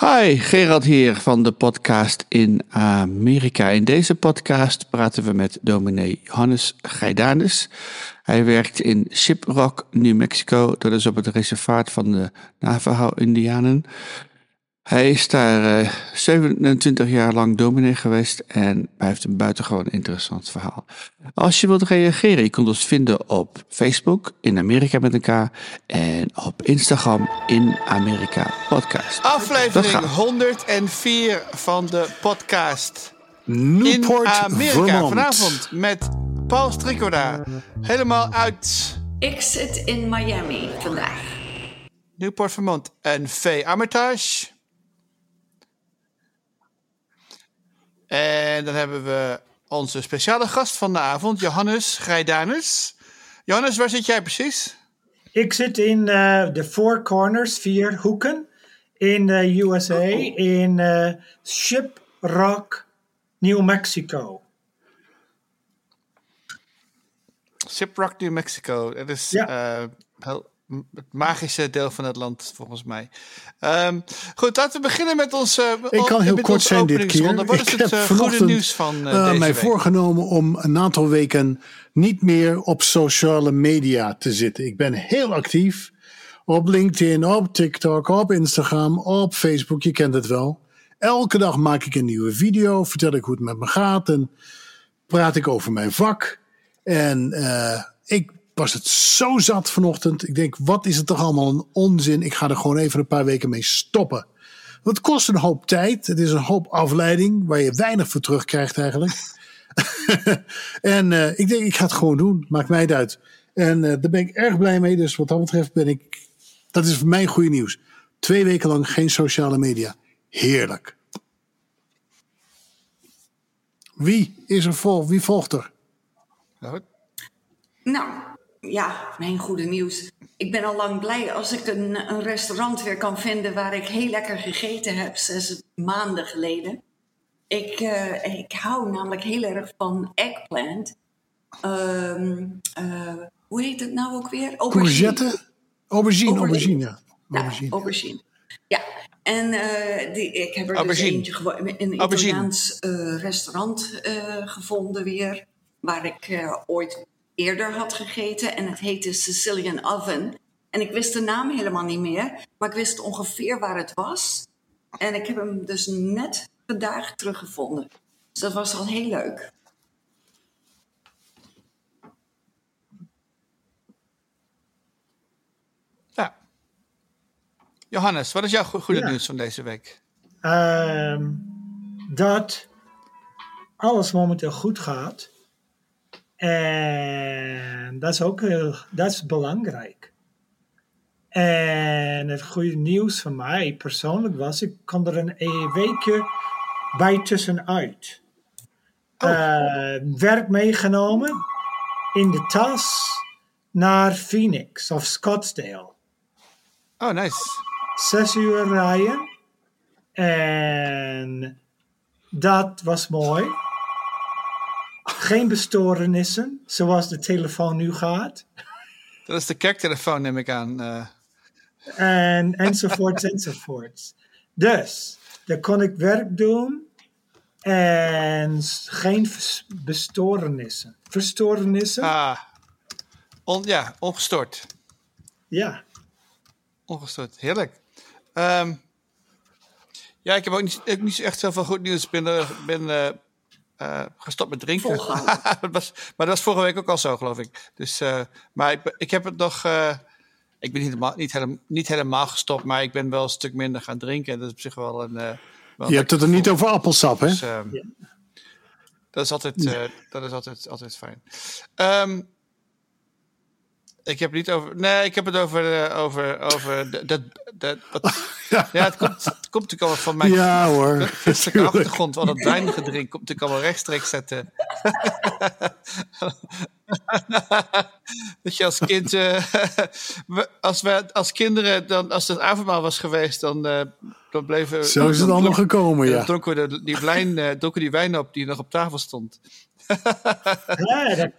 Hi, Gerard hier van de podcast in Amerika. In deze podcast praten we met dominee Johannes Gaidanus. Hij werkt in Shiprock, New Mexico. Dat is op het reservaat van de Navajo-Indianen. Hij is daar uh, 27 jaar lang dominee geweest en hij heeft een buitengewoon interessant verhaal. Als je wilt reageren, je kunt ons vinden op Facebook in Amerika met elkaar en op Instagram in Amerika Podcast. Aflevering 104 van de podcast. Newport, in Amerika Vermont. vanavond met Paul Strikoda. Helemaal uit Ik zit in Miami vandaag. Newport, Vermont. En V. Armitage. En dan hebben we onze speciale gast van de avond, Johannes Grijdanus. Johannes, waar zit jij precies? Ik zit in eh, de Four Corners, vier hoeken, in de USA, in eh, Shiprock, New Mexico. Shiprock, New Mexico. Dat is Ja. eh, heel- het magische deel van het land, volgens mij. Ehm, goed, laten we beginnen met onze Ik kan heel kort zijn dit keer. Wat is ik het eh, goede nieuws van eh, deze mij week? voorgenomen om een aantal weken niet meer op sociale media te zitten. Ik ben heel actief op LinkedIn, op TikTok, op Instagram, op Facebook. Je kent het wel. Elke dag maak ik een nieuwe video, vertel ik hoe het met me gaat en praat ik over mijn vak. En ik was het zo zat vanochtend. Ik denk, wat is het toch allemaal een onzin? Ik ga er gewoon even een paar weken mee stoppen. Want het kost een hoop tijd. Het is een hoop afleiding waar je weinig voor terugkrijgt eigenlijk. en eh, ik denk, ik ga het gewoon doen. Maakt mij het uit. En eh, daar ben ik erg blij mee. Dus wat dat betreft ben ik... Dat is voor mij goede nieuws. Twee weken lang geen sociale media. Heerlijk. Wie is er vol? Wie volgt er? Goed. Nou, ja, mijn goede nieuws. Ik ben al lang blij als ik een, een restaurant weer kan vinden waar ik heel lekker gegeten heb, zes maanden geleden. Ik, eh, ik hou namelijk heel erg van eggplant. Ehm, eh, hoe heet het nou ook weer? Courgette? Aubergine, aubergine, ja. Ja, Aubergine. aubergine. Ja, en eh, die, ik heb er Aubergine. dus eentje gewo- in een Aubergine. Italiaans restaurant eh, gevonden weer. Waar ik eh, ooit eerder had gegeten. En het heette Sicilian Oven. En ik wist de naam helemaal niet meer. Maar ik wist ongeveer waar het was. En ik heb hem dus net vandaag teruggevonden. Dus dat was al heel leuk. Ja. Johannes, wat is jouw go- goede Ja. nieuws van deze week? Ehm, dat alles momenteel goed gaat. En dat is ook heel, dat is belangrijk. En het goede nieuws voor mij persoonlijk was, ik kon er een e- weekje bij tussenuit. Eh, werk meegenomen in de tas naar Phoenix of Scottsdale. Oh, nice. zes uur rijden. En dat was mooi. Geen bestorenissen, zoals de telefoon nu gaat. Dat is de kerktelefoon, neem ik aan. eh. En enzovoorts, enzovoorts. Dus, dan kon ik werk doen. En geen bestorenissen. Verstorenissen? ah. On, ja, ongestoord. Ja. Ongestoord. Heerlijk. Ehm, ja, ik heb ook niet, ook niet echt zoveel goed nieuws. Ik ben, ben eh, eh, gestopt met drinken. Dat was, maar dat was vorige week ook al zo, geloof ik. Dus, eh, maar ik, heb het nog... eh, ik ben niet helemaal, niet, helemaal, niet helemaal gestopt, maar ik ben wel een stuk minder gaan drinken. En dat is op zich wel een... eh, wel Je hebt het er niet over appelsap, hè? Dus, ehm, Ja. Dat is altijd, eh, dat is altijd, altijd fijn. Ehm, ik heb het niet over. Nee, ik heb het over. eh, over, over de, de, de, wat- ja, het komt, het komt natuurlijk allemaal van mijn Ja hoor. christelijke achtergrond. Want het wijngedrink komt natuurlijk allemaal rechtstreeks uit de. Dat je als kind. eh, we- als, we, als kinderen. Dan, als het avondmaal was geweest. dan, eh, dan bleven. Zo is het dan allemaal dronk- gekomen, dan ja. dronken we de, die, wijn, eh, dronken die wijn op die nog op tafel stond. Ja, dat,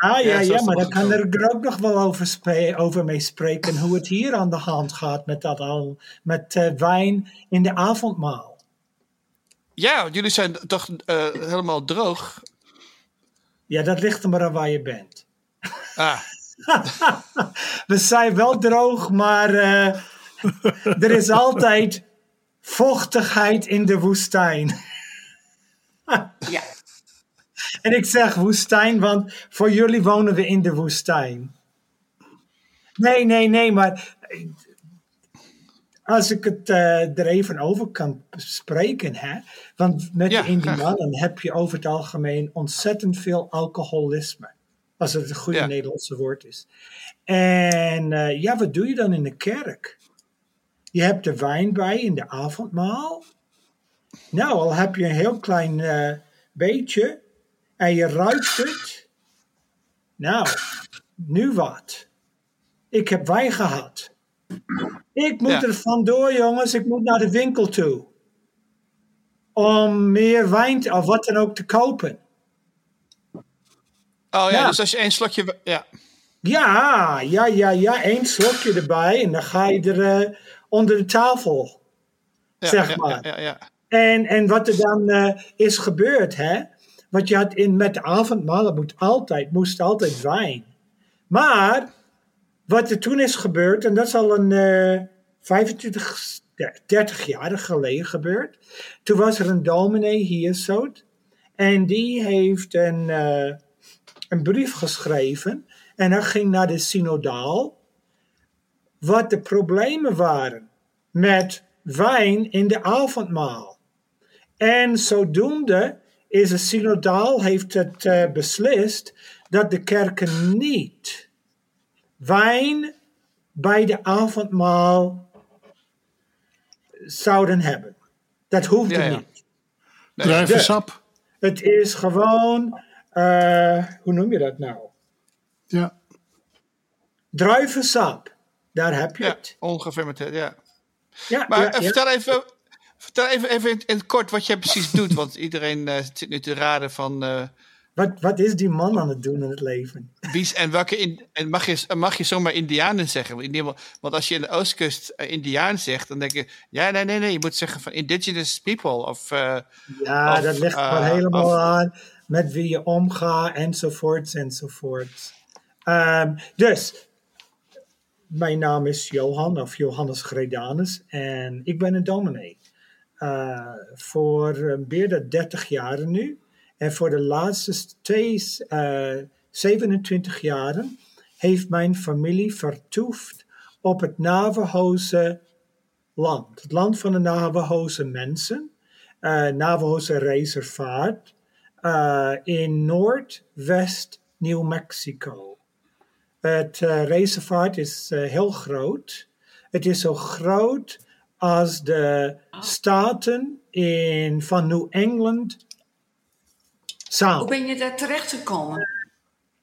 Ah ja, Ja, maar dan kan er ook nog wel over, spe- over mee spreken hoe het hier aan de hand gaat met dat al, met eh, wijn in de avondmaal. Ja, want jullie zijn toch eh, helemaal droog. Ja, dat ligt er maar aan waar je bent. Ah, We zijn wel droog, maar eh, er is altijd vochtigheid in de woestijn. Ja. En ik zeg woestijn, want voor jullie wonen we in de woestijn. Nee, nee, nee, maar als ik het eh, er even over kan spreken, hè? want met Ja, de Indianen heb je over het algemeen ontzettend veel alcoholisme. Als het een goede Ja. Nederlandse woord is. En eh, ja, wat doe je dan in de kerk? Je hebt de wijn bij in de avondmaal. Nou, al heb je een heel klein eh, beetje en je ruikt het. Nou, nu wat? Ik heb wijn gehad. Ik moet Ja. er vandoor, jongens. Ik moet naar de winkel toe. Om meer wijn te- of wat dan ook te kopen. oh ja, dus als je één slokje... Ja, Ja, ja, ja, ja. Eén slokje erbij en dan ga je er eh, onder de tafel. ja, Zeg maar. Ja, ja, ja. En, en wat er dan eh, is gebeurd, hè? Want je had in, met avondmaal, dat moet altijd, moest altijd wijn. Maar wat er toen is gebeurd, en dat is al een eh 25, 30 jaar geleden gebeurd. Toen was er een dominee hier zo. En die heeft een, eh, een brief geschreven. En hij ging naar de synodaal. Wat de problemen waren met wijn in de avondmaal. En zodoende is de synodaal heeft het eh, beslist dat de kerken niet wijn bij de avondmaal zouden hebben. Dat Ja, ja. niet. Druivensap. Het is gewoon, eh, hoe noem je dat nou? Ja. Druivensap. Daar heb je ja het. ongefermenteerd, ja. Ja, Maar ja, eh, ja. vertel even... Vertel even, even in, in het kort wat jij precies doet, want iedereen eh, zit nu te raden van eh, Wat, wat is die man aan het doen in het leven? wie en welke in, en mag je mag je zomaar Indianen zeggen? Want als je in de Oostkust eh, Indiaan zegt, dan denk je ja nee nee nee, je moet zeggen van indigenous people of Ja, Of, dat ligt eh, helemaal of- aan met wie je omgaat enzovoorts enzovoorts. Ehm, dus, mijn naam is Johan of Johannes Gredanus en ik ben een dominee. Eh, voor eh, meer dan 30 jaar nu. En voor de laatste twee, eh, 27 jaren heeft mijn familie vertoefd op het Navajoze land. Het land van de Navajoze mensen. eh Navajoze reservaat eh, in Noordwest New Mexico. Het eh, reservaat is eh, heel groot. Het is zo groot als de staten in, van New England Hoe samen. ben je daar terecht gekomen?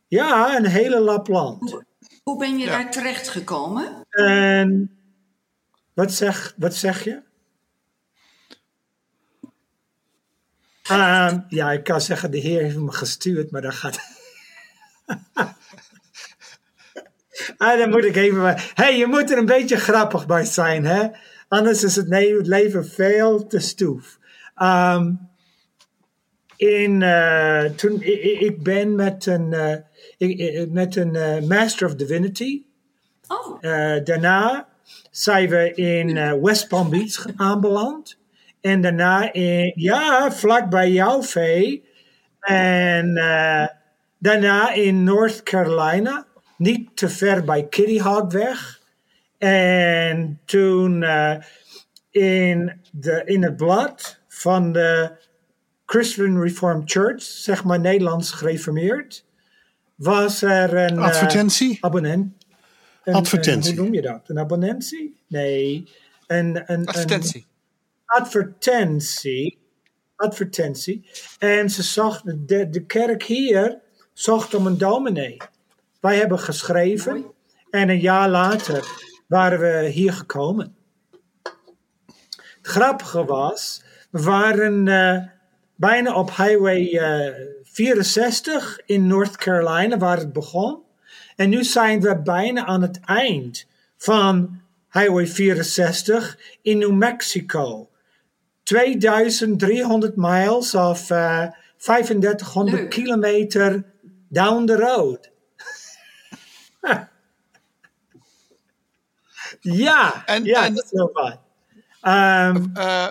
Ja, een hele lap land. Hoe ben je Ja. daar terecht gekomen? En wat zeg, wat zeg je? Ehm, ja, ik kan zeggen, de Heer heeft me gestuurd, maar dat gaat. ah, dan moet ik even. maar- hey, je moet er een beetje grappig bij zijn, hè? Anders is het leven veel te stoef. Ehm, in, eh, toen, ik, ik- ben met een, eh, ik- met een eh, Master of Divinity. Oh, daarna zijn we in West Palm Beach aanbeland. En daarna in, ja, vlak bij jou, Vee. En daarna in North Carolina, niet te ver bij Kitty Hawk weg. En toen eh, in, de, in het blad van de Christian Reformed Church, zeg maar Nederlands gereformeerd, was er een... eh, Advertentie. abonnent. Een- Advertentie. een- hoe noem je dat? Een abonnentie? Nee. Een, een, advertentie. Een advertentie. Advertentie. En ze zocht, de, de kerk hier zocht om een dominee. Wij hebben geschreven. En een jaar later waren we hier gekomen. Het grappige was, we waren eh, bijna op highway eh, 64 in North Carolina, waar het begon. En nu zijn we bijna aan het eind van Highway 64 in New Mexico. 2300 miles of uh, 3500 Leuk. kilometer down the road. Ja, En- ja, en- dat is heel wat. Ehm, Eh,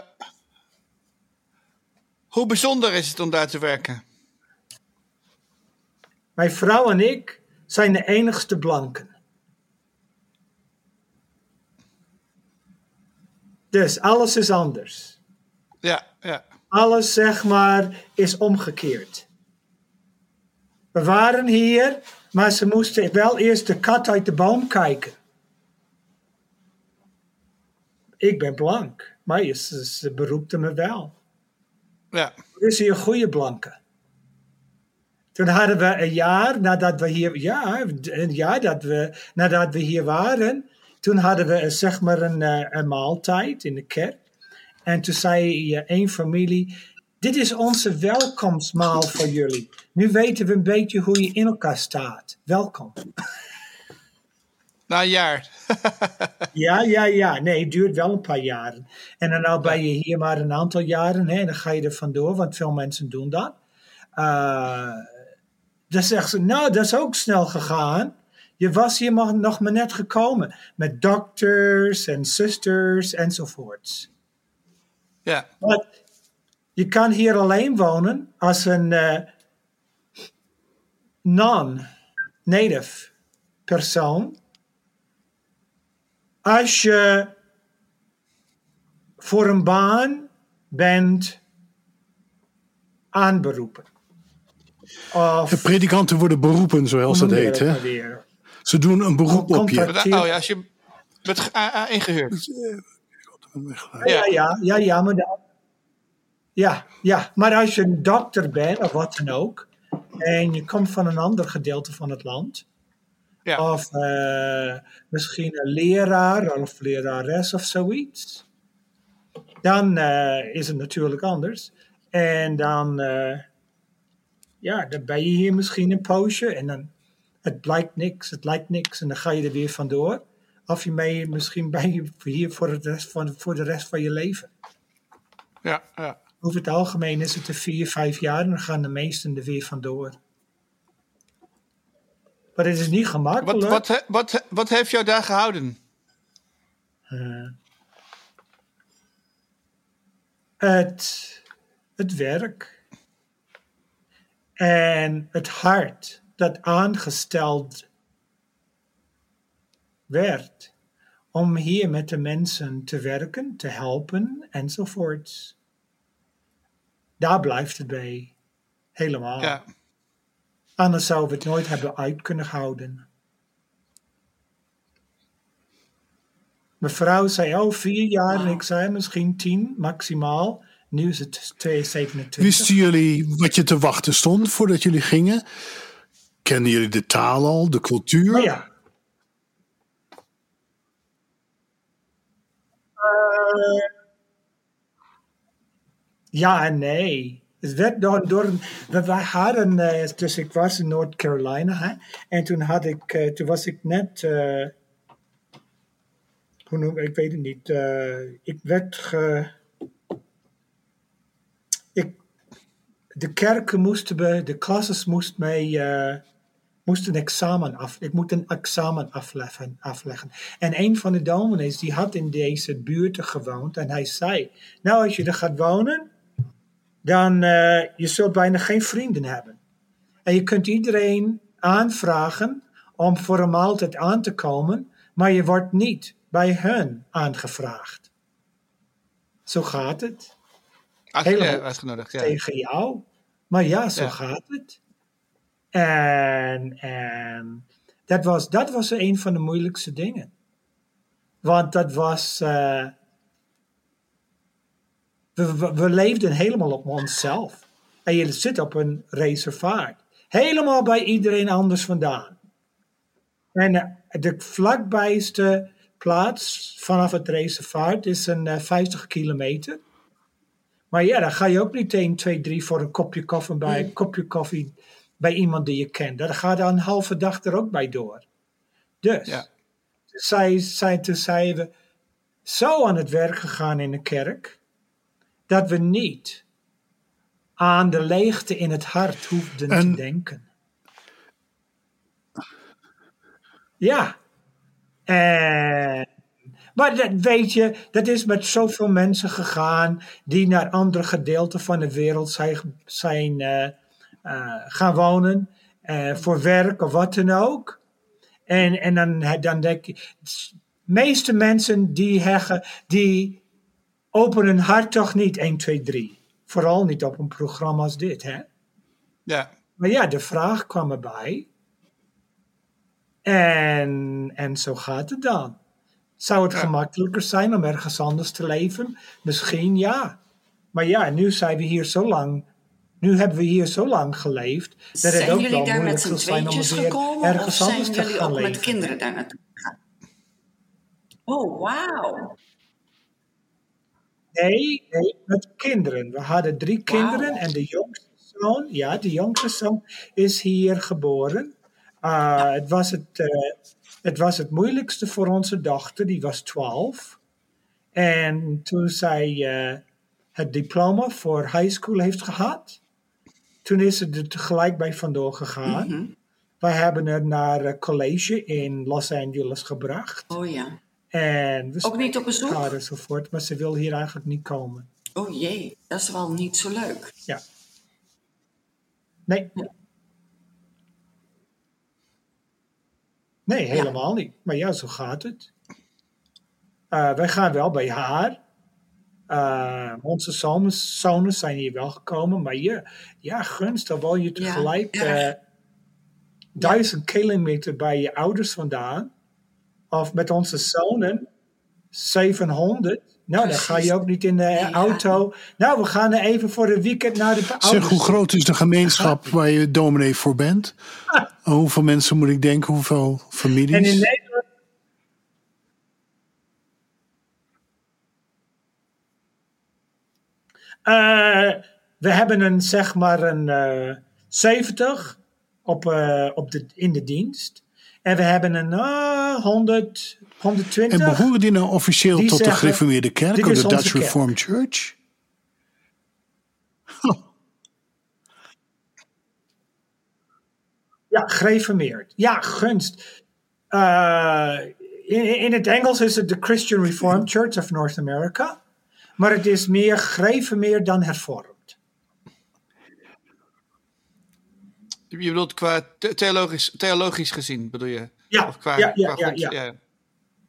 hoe bijzonder is het om daar te werken? mijn vrouw en ik zijn de enigste blanken. Dus alles is anders. Ja, ja. Alles, zeg maar, is omgekeerd. We waren hier, maar ze moesten wel eerst de kat uit de boom kijken. Ik ben blank, maar ze, ze beroepten me wel. ja. is hier een goede blanke. Toen hadden we een jaar nadat we hier, ja, een jaar dat we, nadat we hier waren, toen hadden we zeg maar een, eh, een maaltijd in de kerk. En toen zei je één familie, dit is onze welkomstmaal voor jullie. Nu weten we een beetje hoe je in elkaar staat. Welkom. Na een jaar. Ja, ja, ja. Nee, het duurt wel een paar jaren. En dan nou ben je hier maar een aantal jaren, hè, en dan ga je er vandoor, want veel mensen doen dat. Eh, dan zeggen ze, nou, dat is ook snel gegaan. Je was hier maar, nog maar net gekomen. Met dokters en zusters enzovoorts. Ja, Maar je kan hier alleen wonen als een eh, non-native persoon. Als je voor een baan bent aanberoepen. Of De predikanten worden beroepen, zoals dat heet. Hè? Ze doen een beroep op je. Oh ja, als je bent ge- a- a- ingehuurd. Ja, ja, ja, ja, maar dan- ja, ja, maar als je een dokter bent of wat dan ook, en je komt van een ander gedeelte van het land, Ja. of eh, misschien een leraar of lerares of zoiets, dan eh, is het natuurlijk anders. En dan, eh, ja, dan ben je hier misschien een poosje en dan het blijkt niks, het lijkt niks en dan ga je er weer vandoor. Of je mee, misschien ben je hier voor, het rest van, voor de rest van je leven. Ja, ja. Over het algemeen is het er vier, vijf jaar en dan gaan de meesten er weer vandoor. Maar het is niet Wat, gemakkelijk. wat, he- wat, wat heeft jou daar gehouden? Eh, het, het werk en het hart dat aangesteld werd om hier met de mensen te werken, te helpen enzovoorts. Daar blijft het bij. Helemaal. Ja. Anders zouden we het nooit hebben uit kunnen houden. Mevrouw zei, oh, vier jaar. En ik zei, misschien tien, maximaal. Nu is het 2,27. Wisten jullie wat je te wachten stond voordat jullie gingen? Kennen jullie de taal al, de cultuur? Maar ja. Eh, ja en nee. Het werd door, door we- hadden, eh, dus ik was in North Carolina hè, en toen had ik, eh, toen was ik net, eh, hoe noem ik, weet het niet, eh, ik werd ik, de kerken moesten, be, de klasses moesten mij, eh, moest een examen af. Ik moet een examen afleggen, afleggen. En een van de dominees die had in deze buurt gewoond en hij zei: Nou, als je er gaat wonen, dan uh, je zult bijna geen vrienden hebben. En je kunt iedereen aanvragen om voor een maaltijd aan te komen, maar je wordt niet bij hun aangevraagd. Zo gaat het. Helemaal uitgenodigd, ja. Tegen jou. Maar ja, zo Ja. gaat het. En, en dat, was, dat was een van de moeilijkste dingen. Want dat was. Uh, we, we, we, leefden helemaal op onszelf. En je zit op een reservaat. Helemaal bij iedereen anders vandaan. En uh, de vlakbijste plaats vanaf het reservaat is een uh, 50 kilometer. Maar ja, dan ga je ook niet 1, 2, 3 voor een kopje koffie bij, een kopje koffie bij iemand die je kent. Daar gaat dan een halve dag er ook bij door. Dus, Ja. zij, zij, toen zijn we zo aan het werk gegaan in de kerk, dat we niet aan de leegte in het hart hoefden En- te denken. Ja. En, maar dat weet je, dat is met zoveel mensen gegaan die naar andere gedeelten van de wereld zijn, zijn eh, eh, gaan wonen. eh, voor werk of wat dan ook. En, en dan, dan denk ik, de meeste mensen die, heggen, die openen hun hart toch niet 1, 2, 3. Vooral niet op een programma als dit, hè? Ja. Maar ja, de vraag kwam erbij. En, en zo gaat het dan. Zou het Ja. gemakkelijker zijn om ergens anders te leven? Misschien ja. Maar ja, nu zijn we hier zo lang. Nu hebben we hier zo lang geleefd. Dat het Zijn ook jullie wel daar met moeilijk z'n zal zijn om tweetjes gekomen? Of ergens zijn anders te jullie gaan ook leven. met kinderen daar naartoe gegaan? Oh, wauw. Nee, nee, met kinderen. We hadden drie kinderen en de jongste zoon, ja, de jongste zoon is hier geboren. Uh, het, was het, eh, het was het moeilijkste voor onze dochter, die was 12. En toen zij eh, het diploma voor high school heeft gehad, toen is ze er tegelijk bij vandoor gegaan. Mhm. Wij hebben haar naar eh, college in Los Angeles gebracht. Oh ja. En we Ook niet op bezoek? elkaar enzovoort, maar ze wil hier eigenlijk niet komen. Oh jee, dat is wel niet zo leuk. Ja. Nee. Nee, helemaal niet. Maar ja, zo gaat het. Eh, wij gaan wel bij haar. Eh, onze zonen zijn hier wel gekomen. Maar ja, ja gunst, dan woon je tegelijk Ja, erg. duizend kilometer bij je ouders vandaan. Of met onze zonen 700. Nou, dan ga je ook niet in de Nee, auto. Nou, we gaan er even voor een weekend naar de ouders. Zeg, hoe groot is de gemeenschap waar je dominee voor bent? Hoeveel mensen moet ik denken? Hoeveel families? En in Nederland. Eh, we hebben een, zeg maar, een eh 70 op, eh, op de, in de dienst. En we hebben een eh 100, 120. En behoren die nou officieel Die tot de gereformeerde kerk of de Dutch kerk. Reformed Church? Ja, gereformeerd. Ja, gunst. Eh, in, in het Engels is het de Christian Reformed Church of North America. Maar het is meer gereformeerd dan hervormd. Je bedoelt qua the- theologisch, theologisch gezien, bedoel je? Ja, Of qua, ja, ja, qua ja, God- ja.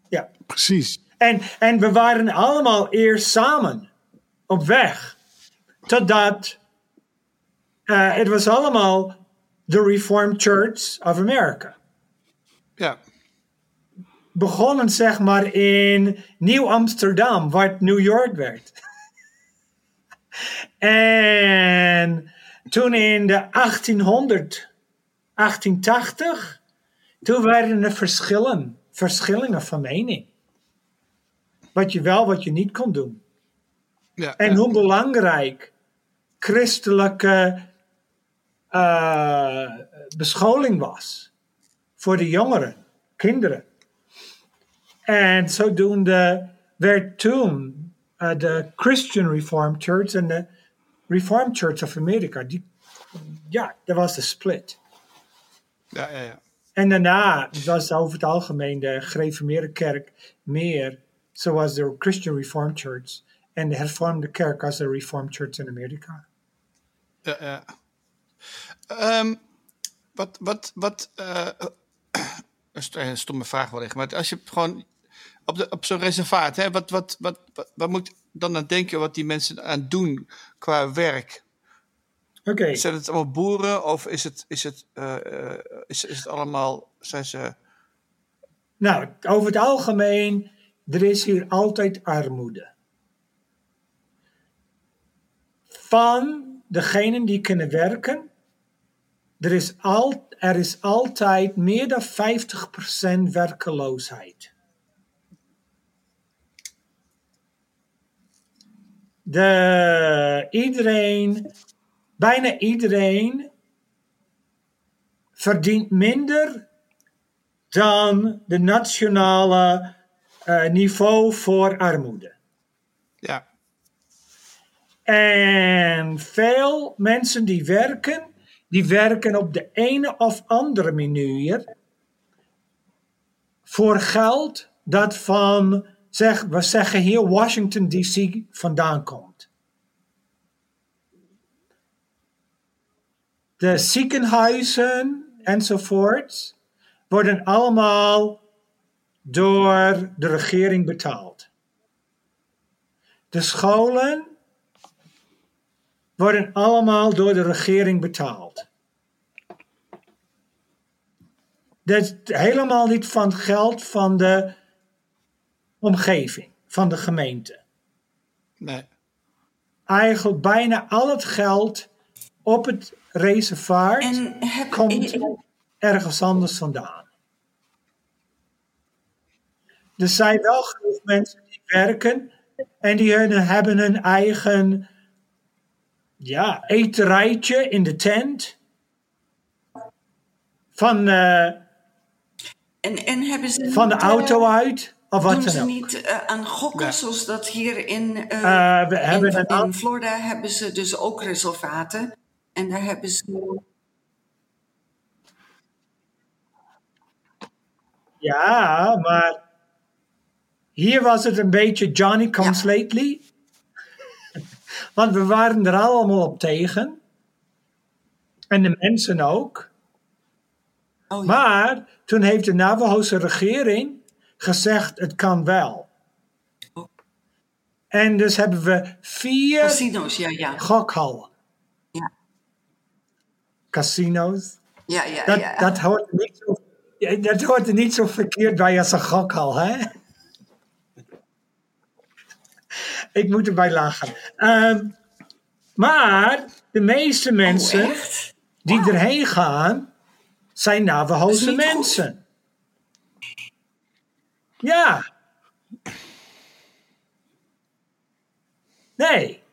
Ja. Precies. En, en we waren allemaal eerst samen op weg. Totdat eh, het was allemaal de Reformed Church of America. Ja. Begonnen zeg maar in Nieuw Amsterdam, waar het New York werd. en toen in de 1800, 1880, toen werden er verschillen, verschillingen van mening. Wat je wel, wat je niet kon doen. ja. En ja. hoe belangrijk christelijke eh, bescholing was voor de jongeren, kinderen. En zodoende werd toen eh, de Christian Reformed Church en de Reformed Church of America, die, ja, dat was de split. ja, ja, ja. En daarna was over het algemeen de gereformeerde kerk meer zoals de Christian Reformed Church en de hervormde kerk als de Reformed Church in Amerika. Ja, ja. Ehm, wat, wat, wat, eh, een st- een stomme vraag wellicht, maar als je gewoon op, de, op zo'n reservaat, hè, wat, wat, wat, wat, wat moet dan aan denken wat die mensen aan doen qua werk? Oké, Zijn het allemaal boeren of is het, is het, eh, eh, is, is het allemaal, zijn ze, nou, over het algemeen, er is hier altijd armoede. Van degenen die kunnen werken, er is, al, er is altijd meer dan 50% werkeloosheid. De iedereen, bijna iedereen, verdient minder dan de nationale uh, niveau voor armoede. Ja. En veel mensen die werken, die werken op de ene of andere manier voor geld dat van, zeg, we zeggen hier Washington DC vandaan komt. De ziekenhuizen enzovoort worden allemaal door de regering betaald. De scholen worden allemaal door de regering betaald. Dat is helemaal niet van geld van de omgeving, van de gemeente. Nee. Eigenlijk bijna al het geld op het reservaat En heb, komt ergens anders vandaan. Er zijn wel genoeg mensen die werken en die hun, hebben hun eigen ja, eterijtje in de tent. Van, eh, en, en hebben ze van de eh, auto uit of wat Doen ze ook. niet eh, aan gokken, Ja. zoals dat hier in, Eh, we hebben in, Florida hebben ze dus ook reservaten. En daar hebben ze... Ja, maar hier was het een beetje Johnny comes lately. Want we waren er allemaal op tegen. En de mensen ook. Oh, ja. Maar toen heeft de Navajo's regering gezegd het kan wel. Oh. En dus hebben we vier Casino's, ja, ja. gokhallen. Ja. Casino's. Ja, ja, Dat, ja. dat, hoort er niet zo, dat hoort er niet zo verkeerd bij als een gokhal, hè? Ik moet erbij lachen. Ehm, maar de meeste mensen Oh, echt? die erheen gaan, zijn niet mensen. Ja. Nee.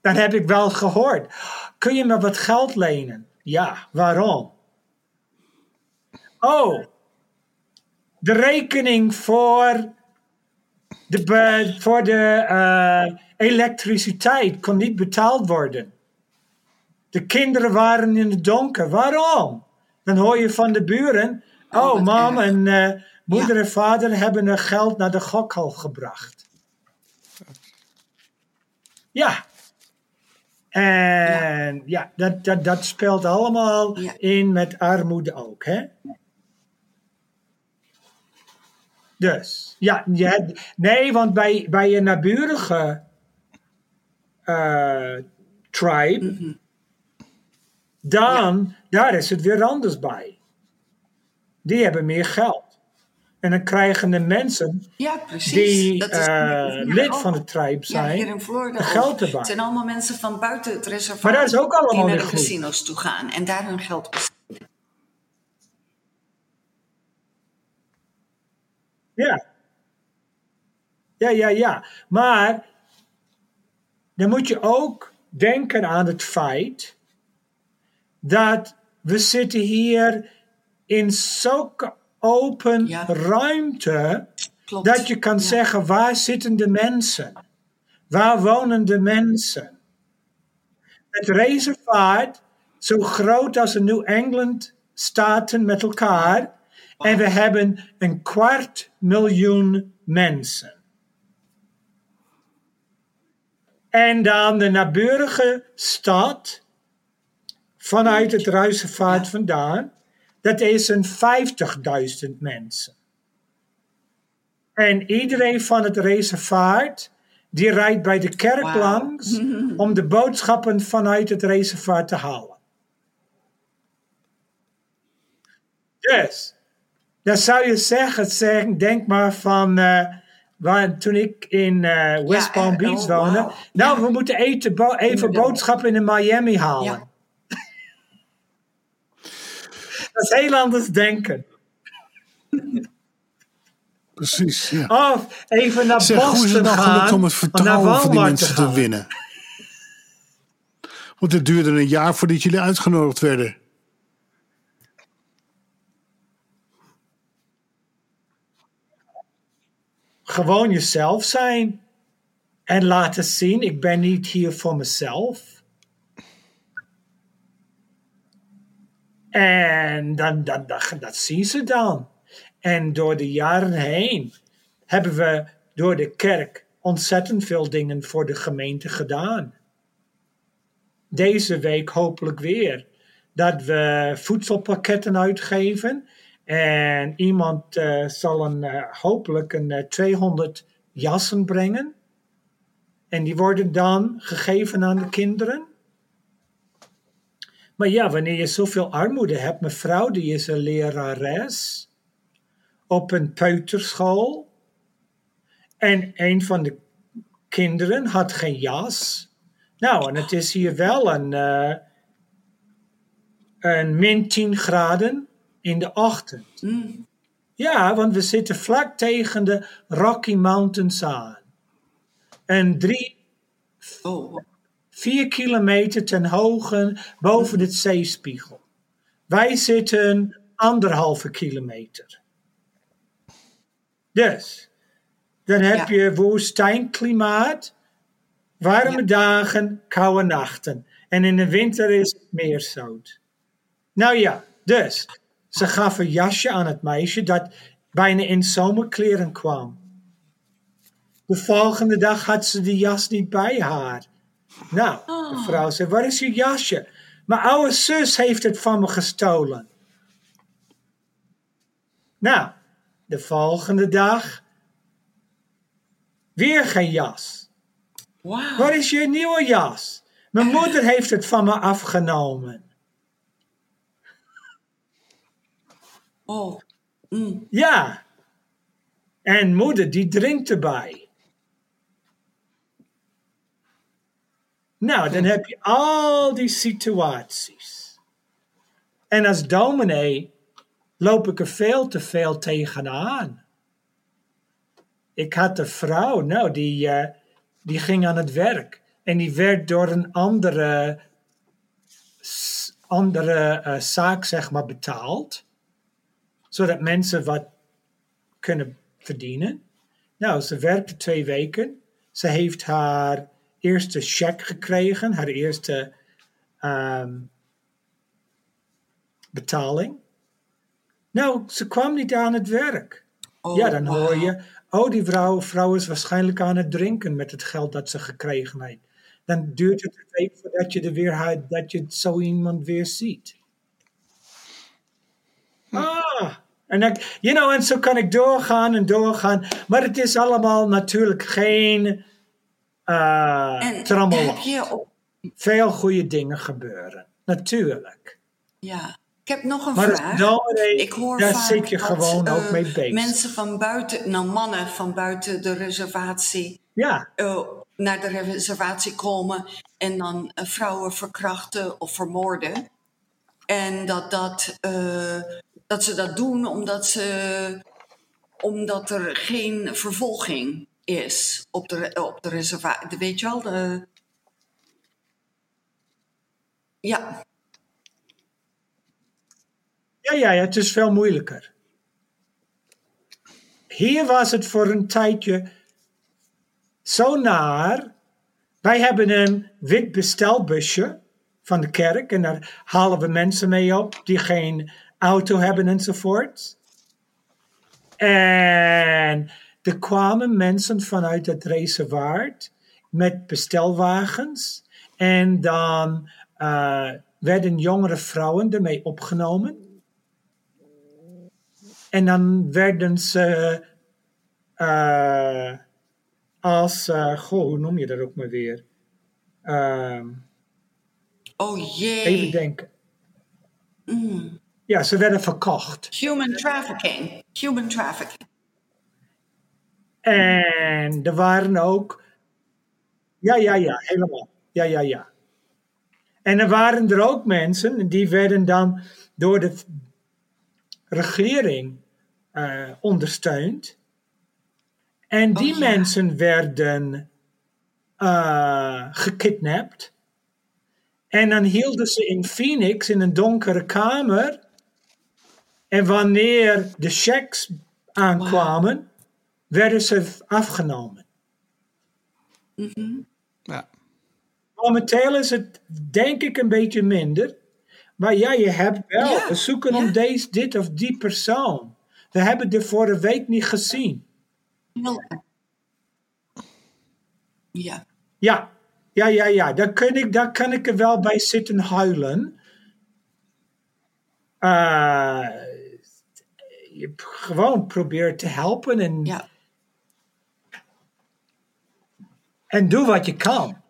Dat heb ik wel gehoord. Kun je me wat geld lenen? Ja, waarom? Oh, de rekening voor de, voor de eh, elektriciteit kon niet betaald worden. De kinderen waren in het donker. Waarom? Dan hoor je van de buren. Oh, Oh, mam en eh, moeder Ja. en vader hebben er geld naar de gokhal gebracht. Ja. En ja, dat, dat, dat speelt allemaal Ja. in met armoede ook, hè? Dus, ja, ja nee, want bij, bij een naburige eh, tribe, Mhm. dan, daar is het weer anders bij. Die hebben meer geld. En dan krijgen de mensen Ja, precies. die Dat is eh, lid ook. van de tribe Ja, hier zijn, in Florida geld erbij. Het zijn allemaal mensen van buiten het reservaat. Maar dat is ook allemaal Die naar de goed. casino's toe gaan en daar hun geld besteden. Ja. Ja, ja, ja. Maar dan moet je ook denken aan het feit dat we zitten hier in zulke open Ja. ruimte Klopt. dat je kan Ja. zeggen waar zitten de mensen? Waar wonen de mensen? Het reservaat, zo groot als de New England staten met elkaar. En we hebben een kwart miljoen mensen. En dan de naburige stad, vanuit het reservaat vandaan, dat is een 50.000 mensen. En iedereen van het reservaat, die rijdt bij de kerk langs om de boodschappen vanuit het reservaat te halen. Dus, dan zou je zeggen, zeg, denk maar van, eh, waar, toen ik in eh, West Ja, Palm eh, Beach oh, woonde, nou, Ja. we moeten eten, bo- even boodschappen in Miami halen. Ja. Dat is heel anders denken. Precies. Ja. Of even naar Zeg, hoe is Boston het nou gaan, om het vertrouwen van die mensen te gaan. winnen? Want het duurde een jaar voordat jullie uitgenodigd werden. Gewoon jezelf zijn. En laten zien, ik ben niet hier voor mezelf. En dan, dan, dat, dat zien ze dan. En door de jaren heen hebben we door de kerk ontzettend veel dingen voor de gemeente gedaan. Deze week hopelijk weer. Dat we voedselpakketten uitgeven. En iemand uh, zal een, uh, hopelijk een uh, eh, 200 jassen brengen. En die worden dan gegeven aan de kinderen. Maar ja, wanneer je zoveel armoede hebt, mijn vrouw die is een lerares op een peuterschool. En een van de kinderen had geen jas. Nou, en het is hier wel een, uh, een min 10 graden in de ochtend. Mm. Ja, want we zitten vlak tegen de Rocky Mountains aan. En drie, Oh, vier kilometer ten hoge boven het zeespiegel. Wij zitten anderhalve kilometer. Dus, dan heb Ja. je woestijnklimaat, warme Ja. dagen, koude nachten. En in de winter is het meer zout. Nou ja, dus, ze gaf een jasje aan het meisje dat bijna in zomerkleren kwam. De volgende dag had ze die jas niet bij haar. Nou, de vrouw zei, waar is je jasje? Mijn oude zus heeft het van me gestolen. Nou, de volgende dag weer geen jas. wauw. Waar is je nieuwe jas? Mijn moeder heeft het van me afgenomen. Oh, mm. Ja. En moeder die drinkt erbij. Nou, dan heb je al die situaties. En als dominee loop ik er veel te veel tegenaan. Ik had een vrouw, nou, die, eh, die ging aan het werk. En die werd door een andere, andere eh, zaak, zeg maar, betaald. Zodat mensen wat kunnen verdienen. Nou, ze werkte twee weken. Ze heeft haar eerste cheque gekregen, haar eerste ehm, betaling. Nou, ze kwam niet aan het werk. Oh, ja, dan hoor je, oh, die vrouw, vrouw is waarschijnlijk aan het drinken met het geld dat ze gekregen heeft. Dan duurt het een week voordat je, er weer, dat je zo iemand weer ziet. Ah, en, dan, you know, en zo kan ik doorgaan en doorgaan. Maar het is allemaal natuurlijk geen En trammeland. heb je op, Veel goede dingen gebeuren, natuurlijk. ja. Ik heb nog een Maar vraag. dominee, Ik hoor daar vaak zit je dat, gewoon ook eh, mee bezig. Mensen van buiten, nou mannen van buiten de reservatie, Ja, eh, naar de reservatie komen en dan eh, vrouwen verkrachten of vermoorden. En dat, dat, eh, dat ze dat doen omdat, ze, omdat er geen vervolging is op de, op de. Weet je wel? De, ja, Ja, ja, ja, het is veel moeilijker. Hier was het voor een tijdje zo naar. Wij hebben een wit bestelbusje van de kerk en daar halen we mensen mee op die geen auto hebben enzovoort. En er kwamen mensen vanuit het reservaat met bestelwagens en dan eh, werden jongere vrouwen ermee opgenomen. En dan werden ze eh, als, eh, goh, hoe noem je dat ook maar weer? Ehm, oh jee. even denken. Ja, ze werden verkocht. Human trafficking. Human trafficking. En er waren ook. Ja, ja, ja, helemaal. Ja, ja, ja. En er waren er ook mensen die werden dan door de regering eh, ondersteund. En die Oh, ja. mensen werden eh, gekidnapt. En dan hielden ze in Phoenix in een donkere kamer. En wanneer de checks aankwamen, werden ze afgenomen. Ja. Momenteel is het denk ik een beetje minder. Maar ja, je hebt wel. Ja, We zoeken ja. om deze, dit of die persoon. We hebben de vorige week niet gezien. Ja. Ja, ja, ja, ja. Daar, kun ik, daar kan ik er wel bij zitten huilen. Eh, je p- gewoon probeert te helpen en, Ja. En doe wat je kan.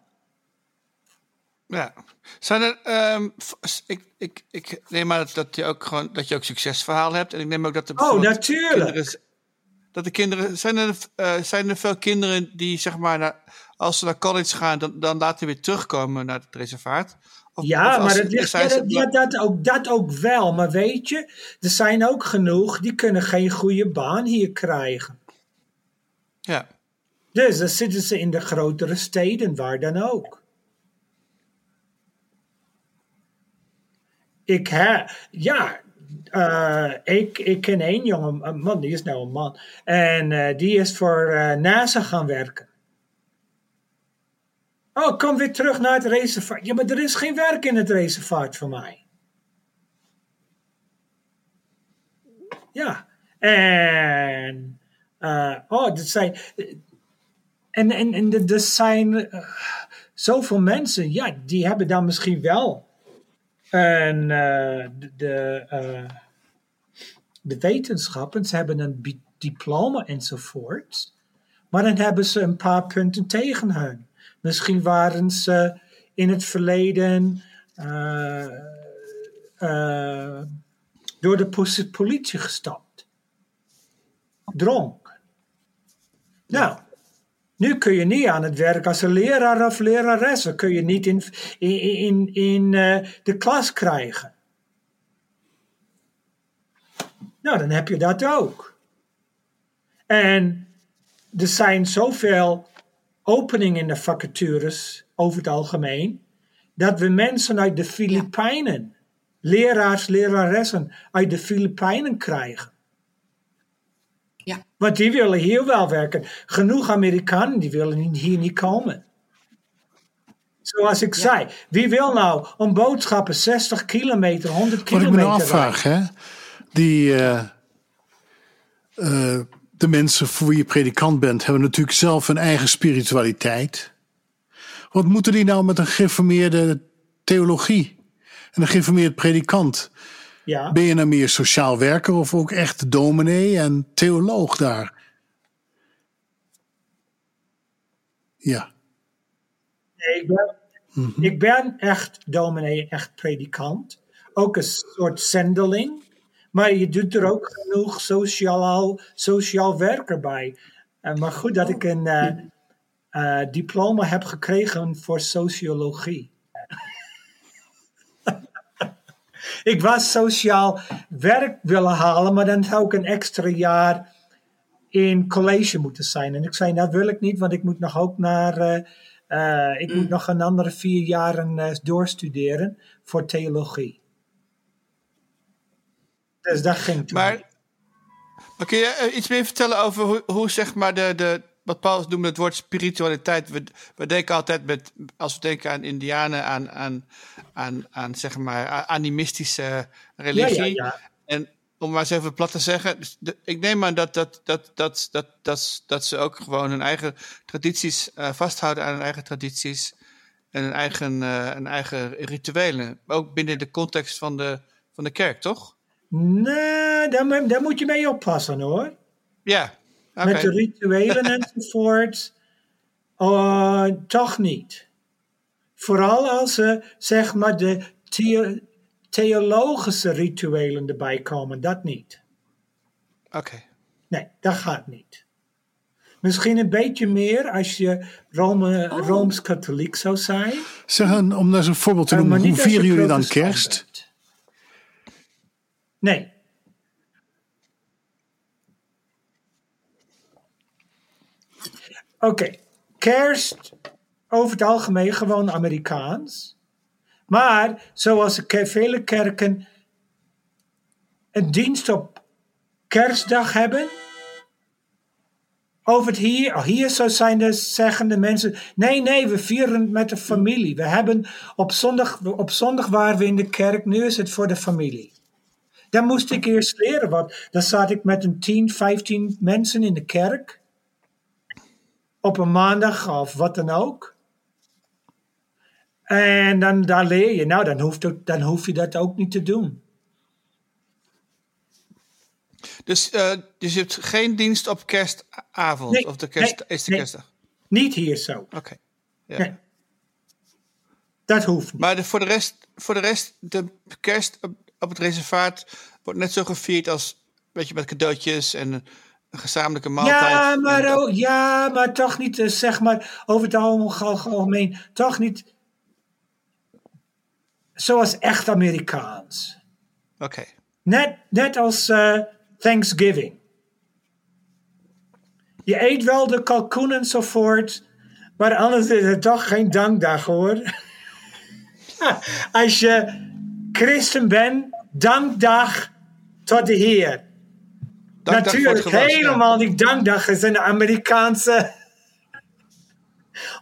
Ja. Zijn er, ehm, ik, ik, ik neem aan dat, dat, je ook gewoon, dat je ook succesverhalen hebt. En ik neem ook dat er Oh, natuurlijk. kinderen, dat de kinderen, zijn er, eh, zijn er veel kinderen die zeg maar, naar, als ze naar college gaan, dan, dan laten weer terugkomen naar het reservaat? Of- Ja, of maar dat, ligt, ja, dat, ja, dat, ook, dat ook wel. Maar weet je, er zijn ook genoeg die kunnen geen goede baan hier krijgen. ja. Dus dan zitten ze in de grotere steden, waar dan ook. Ik heb, ja, eh, ik, ik ken één jonge een man, die is nou een man. En eh, die is voor eh, NASA gaan werken. Oh, kom weer terug naar het reservaat. Ja, maar er is geen werk in het reservaat voor mij. Ja, en, oh, dat zijn, en, en, en er- zijn eh, zoveel mensen, ja, die hebben dan misschien wel eh, de, de, eh, de wetenschappen, ze hebben een diploma enzovoort, maar dan hebben ze een paar punten tegen hen. Misschien waren ze in het verleden door de politie gestapt. Dronk. Nou, nu kun je niet aan het werk als een leraar of lerares. kun je niet in, in, in, in eh, de klas krijgen. Nou, dan heb je dat ook. En er zijn zoveel openingen in de vacatures over het algemeen, dat we mensen uit de Filipijnen, leraars, leraressen uit de Filipijnen krijgen. Want die willen hier wel werken. Genoeg Amerikanen die willen hier niet komen. Zoals ik zei, wie wil nou om boodschappen 60 kilometer, 100 Wat ik kilometer me nou afvraag, hè? Die, eh, eh, de mensen voor wie je predikant bent, hebben natuurlijk zelf een eigen spiritualiteit. Wat moeten die nou met een geïnformeerde theologie en een geïnformeerd predikant? Ja. Ben je nou meer sociaal werker of ook echt dominee en theoloog daar? Ja. Nee, ik ben, ik ben echt dominee, echt predikant. Ook een soort zendeling. Maar je doet er ook genoeg sociaal, sociaal werker bij. Eh, maar goed dat ik een eh, eh, diploma heb gekregen voor sociologie. Ik was sociaal werk willen halen, maar dan zou ik een extra jaar in college moeten zijn. En ik zei, dat wil ik niet, want ik moet nog ook naar... eh, eh, ik moet nog een andere vier jaren eh, doorstuderen voor theologie. Dus dat ging toen. Maar, maar kun je iets meer vertellen over hoe, hoe zeg maar de, de, wat Paulus noemde het woord spiritualiteit. We, we denken altijd met, als we denken aan indianen, aan, aan, aan, aan zeg maar animistische religie. Ja, ja, ja. En om maar eens even plat te zeggen, dus de- ik neem aan dat, dat, dat, dat, dat, dat, dat ze ook gewoon hun eigen tradities eh, vasthouden aan hun eigen tradities en hun eigen, eh, hun eigen rituelen. Ook binnen de context van de, van de kerk, toch? Nee, daar, daar moet je mee oppassen hoor. Ja. Met de rituelen enzovoort. Uh, toch niet. Vooral als ze zeg maar de theo- theologische rituelen erbij komen, dat niet. Oké. Nee, dat gaat niet. Misschien een beetje meer als je Rome, Rooms-katholiek zou zijn. Zeg, om daar eens een voorbeeld te Uh, noemen, hoe vieren jullie dan kerst? bent. Nee. Oké, kerst over het algemeen gewoon Amerikaans. Maar zoals de vele kerken een dienst op kerstdag hebben. Over het hier, oh, hier zo zijn de zeggende mensen. Nee, nee, we vieren met de familie. We hebben op zondag, op zondag waren we in de kerk, nu is het voor de familie. Dan moest ik eerst leren, want dan zat ik met een 10, 15 mensen in de kerk. Op een maandag of wat dan ook. En dan daar leer je. Nou, dan, hoeft dan hoef je dat ook niet te doen. Dus, uh, dus je hebt geen dienst op kerstavond? of de kerst, nee, is de kerstdag? Niet hier zo. Oké. Ja. Dat hoeft niet. Maar de, voor, de rest, voor de rest, de kerst op het reservaat wordt net zo gevierd als weet je, met cadeautjes en een gezamenlijke maaltijd. Ja, maar, ook, ja, maar toch niet, eh, zeg maar, over het algemeen, toch niet zoals echt Amerikaans. Oké. Net, net als uh, Thanksgiving. Je eet wel de kalkoen enzovoort, maar anders is het toch geen dankdag hoor. Als je christen bent, dankdag tot de Heer. Natuurlijk, helemaal niet dankdag is een Amerikaanse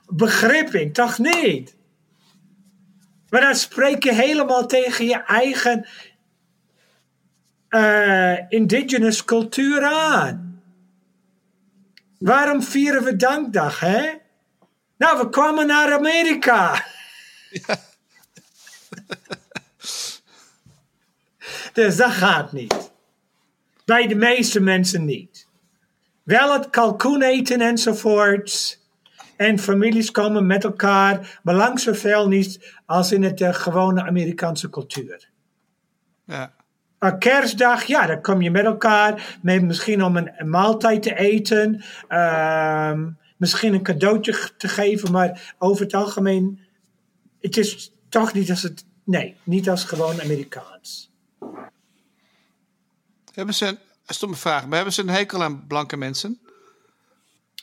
begripping, toch niet? Maar dan spreek je helemaal tegen je eigen uh, indigenous cultuur aan. Waarom vieren we dankdag, hè? Nou, we kwamen naar Amerika. Ja. dus dat gaat niet. Bij de meeste mensen niet. Wel het kalkoen eten enzovoorts. En families komen met elkaar, maar lang zoveel niet als in het uh, gewone Amerikaanse cultuur. Ja. Een kerstdag, ja, dan kom je met elkaar, met misschien om een, maaltijd te eten, uh, misschien een cadeautje te geven, maar over het algemeen, het is toch niet als het, nee, niet als gewoon Amerikaans. Hebben ze, een stomme vraag, maar hebben ze een hekel aan blanke mensen?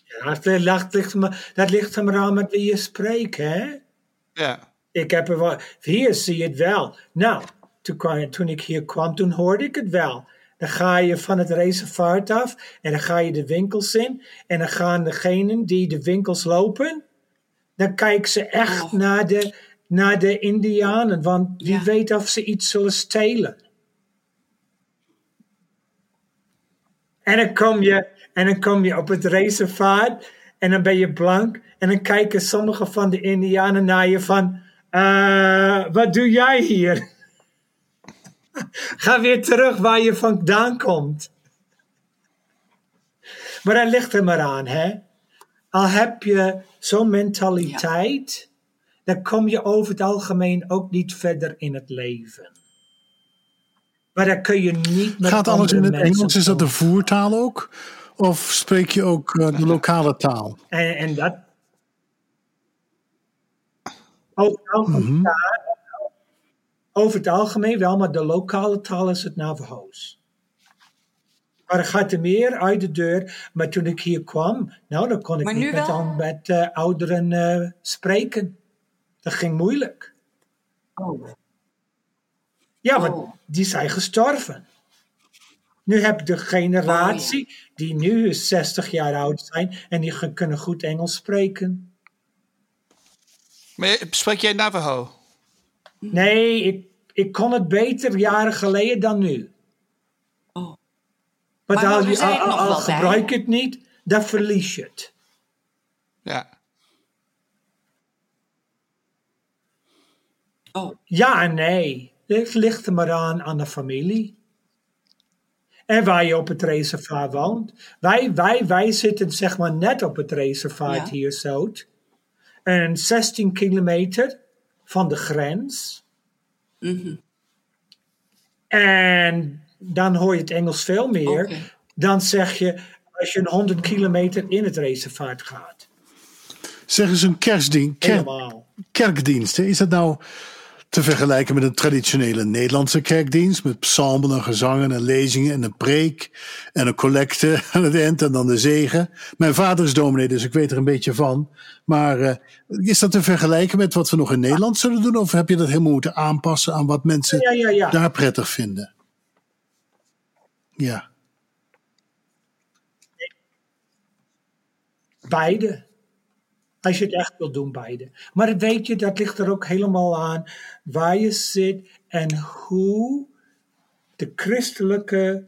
Ja, dat ligt, maar, dat ligt er maar aan met wie je spreekt, hè? Ja. Ik heb er wel, hier zie je het wel. Nou, toen, toen ik hier kwam, toen hoorde ik het wel. Dan ga je van het reservaat af en dan ga je de winkels in. En dan gaan degenen die de winkels lopen, dan kijken ze echt oh. naar, de, naar de Indianen. Want wie weet of ze iets zullen stelen. En dan kom je, en dan kom je op het reservaat en dan ben je blank. En dan kijken sommige van de Indianen naar je van, uh, wat doe jij hier? Ga weer terug waar je vandaan komt. Maar dat ligt er maar aan, hè. Al heb je zo'n mentaliteit, dan kom je over het algemeen ook niet verder in het leven. Maar dan kun je niet met Gaat alles in het Engels? Is dat de voertaal ook? Of spreek je ook uh, de lokale taal? En, en dat... Ook mm over het algemeen wel, maar de lokale taal is het Navajo's. Maar het gaat er meer uit de deur. Maar toen ik hier kwam, nou, dan kon ik niet met, dan met uh, ouderen uh, spreken. Dat ging moeilijk. Oh. Ja, want oh. die zijn gestorven. Nu heb je de generatie oh, ja. die nu 60 jaar oud zijn en die kunnen goed Engels spreken. Maar spreek jij Navajo? Nee, ik, ik kon het beter jaren geleden dan nu. Oh. Maar, maar al, al, al, al gebruik je het niet, dan verlies je het. Ja. Oh. Ja en nee. Het ligt er maar aan aan de familie. En waar je op het reservaat woont. Wij, wij, wij zitten zeg maar net op het reservaat ja. hier zo. En 16 kilometer van de grens. Mm En dan hoor je het Engels veel meer. Okay. Dan zeg je, als je een 100 kilometer in het reservaat gaat. Zeg eens een kerstdienst. Ker kerkdienst. Is dat nou te vergelijken met een traditionele Nederlandse kerkdienst. Met psalmen en gezangen en lezingen en een preek en een collecte aan het eind en dan de zegen. Mijn vader is dominee, dus ik weet er een beetje van. Maar uh, is dat te vergelijken met wat we nog in Nederland zullen doen? Of heb je dat helemaal moeten aanpassen aan wat mensen Ja, ja, ja. daar prettig vinden? Ja. Beide. Als je het echt wil doen, beide. Maar weet je, dat ligt er ook helemaal aan waar je zit en hoe de christelijke,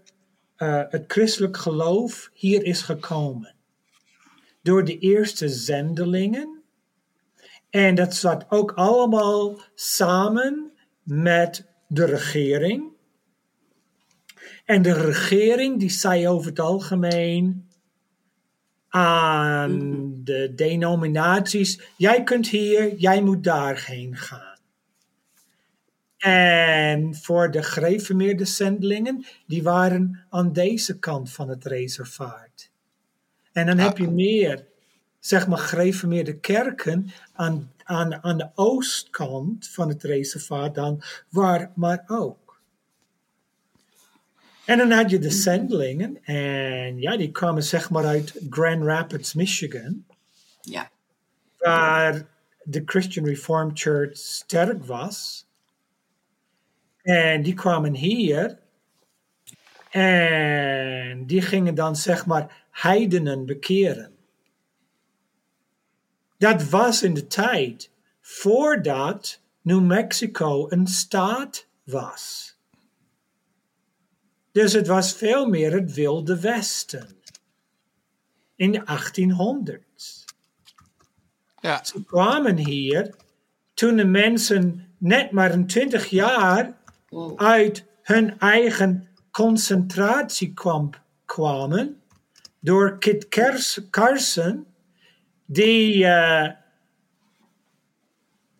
uh, het christelijk geloof hier is gekomen. Door de eerste zendelingen. En dat zat ook allemaal samen met de regering. En de regering die zei over het algemeen aan de denominaties: jij kunt hier, jij moet daarheen gaan. En voor de gereformeerde zendelingen, die waren aan deze kant van het reservaat. En dan heb je meer, zeg maar, gereformeerde kerken aan, aan, aan de oostkant van het reservaat dan waar, maar ook. En dan had je de zendelingen, en ja, die kwamen zeg maar uit Grand Rapids, Michigan, Ja. waar de Christian Reformed Church sterk was. En die kwamen hier. En die gingen dan zeg maar heidenen bekeren. Dat was in de tijd voordat New Mexico een staat was. Dus het was veel meer het wilde westen. In de 1800s. Ja, Ze kwamen hier toen de mensen net maar een 20 jaar Wow. uit hun eigen concentratiekamp kwamen door Kit Carson, die eh,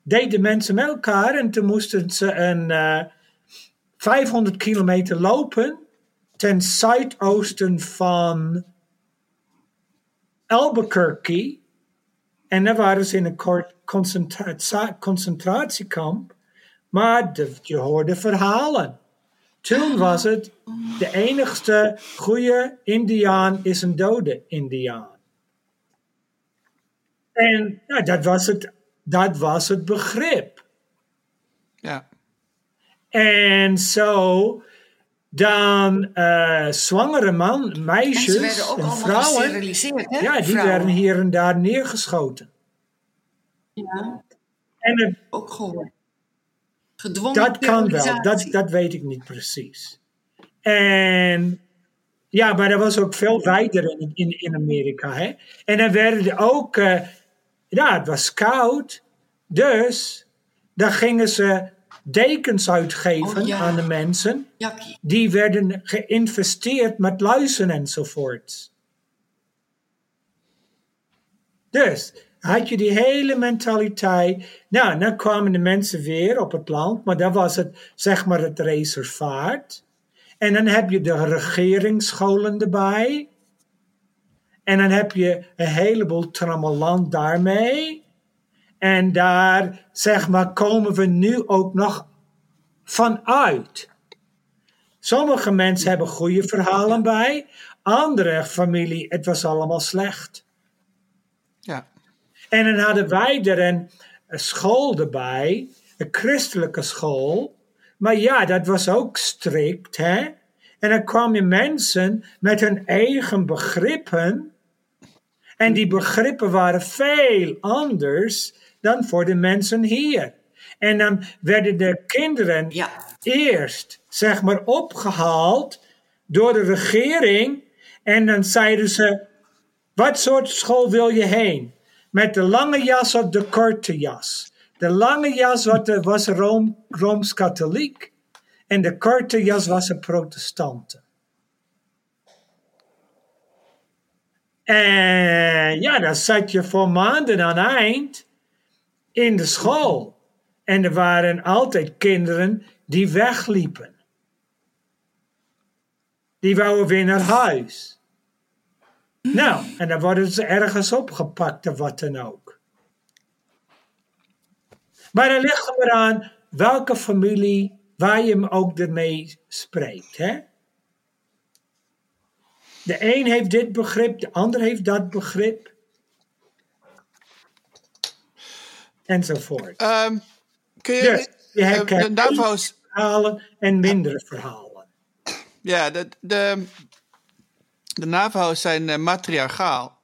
deed de mensen met elkaar en toen moesten ze een eh, 500 kilometer lopen ten zuidoosten van Albuquerque. En dan waren ze in een concentra- concentratiekamp. Maar de- je hoorde verhalen. Toen was het de enigste goede Indiaan is een dode Indiaan. En ja, dat, was het, dat was het begrip. ja, En zo dan eh, zwangere man, En meisjes werden ook en vrouwen, hè? ja, die vrouwen. werden hier en daar neergeschoten. Ja, En het- ook gehoord. Gedwongen dat kan wel, dat, dat weet ik niet precies. En ja, maar dat was ook veel wijder in, in, in Amerika. Hè? En dan werden er ook, eh, ja, het was koud, dus dan gingen ze dekens uitgeven Oh, ja. aan de mensen. Die werden geïnvesteerd met luizen enzovoort. Dus had je die hele mentaliteit. Nou, dan kwamen de mensen weer op het land, maar dat was het, zeg maar, het reservaat. En dan heb je de regeringsscholen erbij. En dan heb je een heleboel trammeland daarmee. En daar, zeg maar, komen we nu ook nog vanuit. Sommige mensen hebben goede verhalen bij. Andere familie, het was allemaal slecht. ja, En dan hadden wij er een, een school erbij, een christelijke school. Maar ja, dat was ook strikt, hè? En dan kwamen mensen met hun eigen begrippen. En die begrippen waren veel anders dan voor de mensen hier. En dan werden de kinderen Ja. eerst, zeg maar, opgehaald door de regering. En dan zeiden ze: Wat soort school wil je heen? Met de lange jas of de korte jas? De lange jas was, Room, Rooms-Katholiek. En de korte jas was een protestanten. En ja, dan zat je voor maanden aan eind in de school. En er waren altijd kinderen die wegliepen. Die wouden weer naar huis. Nou, en dan worden ze ergens opgepakt of wat dan ook. Maar dan ligt er aan welke familie, waar je hem ook ermee spreekt. Hè? De een heeft dit begrip, de ander heeft dat begrip. Enzovoort. Um, kun je, Dus je eh, hebt de NAVO's, verhalen en mindere verhalen. ja, de, de, de NAVO's zijn eh, matriarchaal.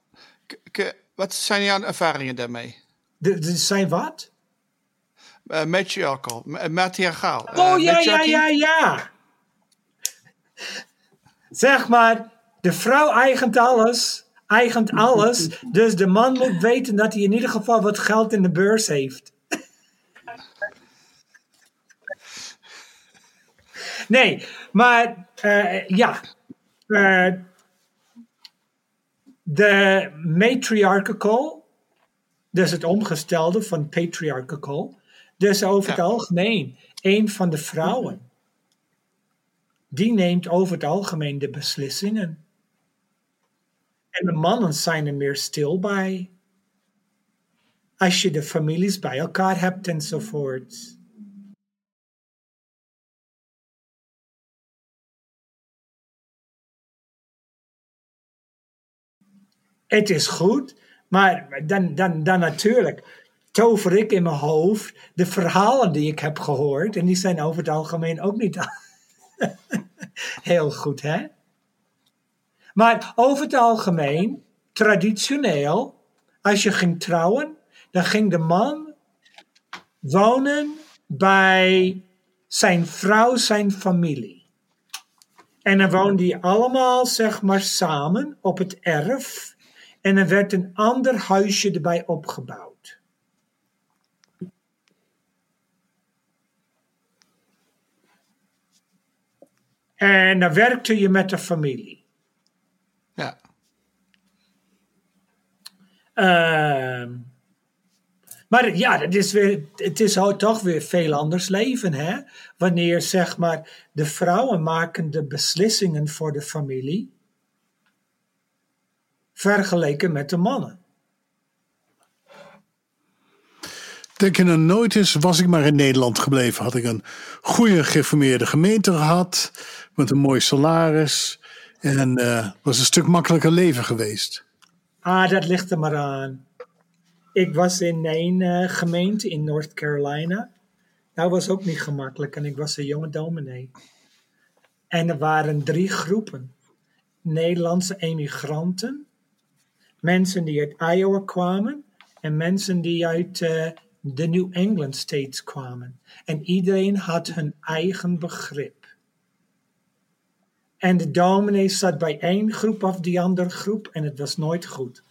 K- wat zijn jouw ervaringen daarmee? De, de, zijn wat? Uh, matriarchal, ma- matriarchaal. eh, Oh ja, ja, ja, ja. Zeg maar, de vrouw eigent alles. Eigent alles. Dus de man moet weten dat hij in ieder geval wat geld in de beurs heeft. Nee, maar eh, ja. Eh, de matriarchal, dus het omgestelde van patriarchal, dus over het algemeen, een van de vrouwen, die neemt over het algemeen de beslissingen. En de mannen zijn er meer stil bij. Als je de families bij elkaar hebt enzovoort. Het is goed, maar dan, dan, dan natuurlijk tover ik in mijn hoofd de verhalen die ik heb gehoord. En die zijn over het algemeen ook niet heel goed, hè? Maar over het algemeen, traditioneel, als je ging trouwen, dan ging de man wonen bij zijn vrouw, zijn familie. En dan woonden die allemaal, zeg maar, samen op het erf. En er werd een ander huisje erbij opgebouwd. En dan werkte je met de familie. Ja. Ehm, maar ja, het is, weer, het is toch weer veel anders leven, hè? Wanneer zeg maar de vrouwen maken de beslissingen voor de familie, vergeleken met de mannen. Denk je nou nooit eens, was ik maar in Nederland gebleven, had ik een goede geformeerde gemeente gehad, met een mooi salaris en eh, was een stuk makkelijker leven geweest. Ah, dat ligt er maar aan. Ik was in een eh, gemeente in North Carolina. Dat was ook niet gemakkelijk en ik was een jonge dominee. En er waren drie groepen. Nederlandse emigranten, mensen die uit Iowa kwamen en mensen die uit eh, de New England States kwamen. En iedereen had hun eigen begrip. En de dominee zat bij één groep of die andere groep en het was nooit goed.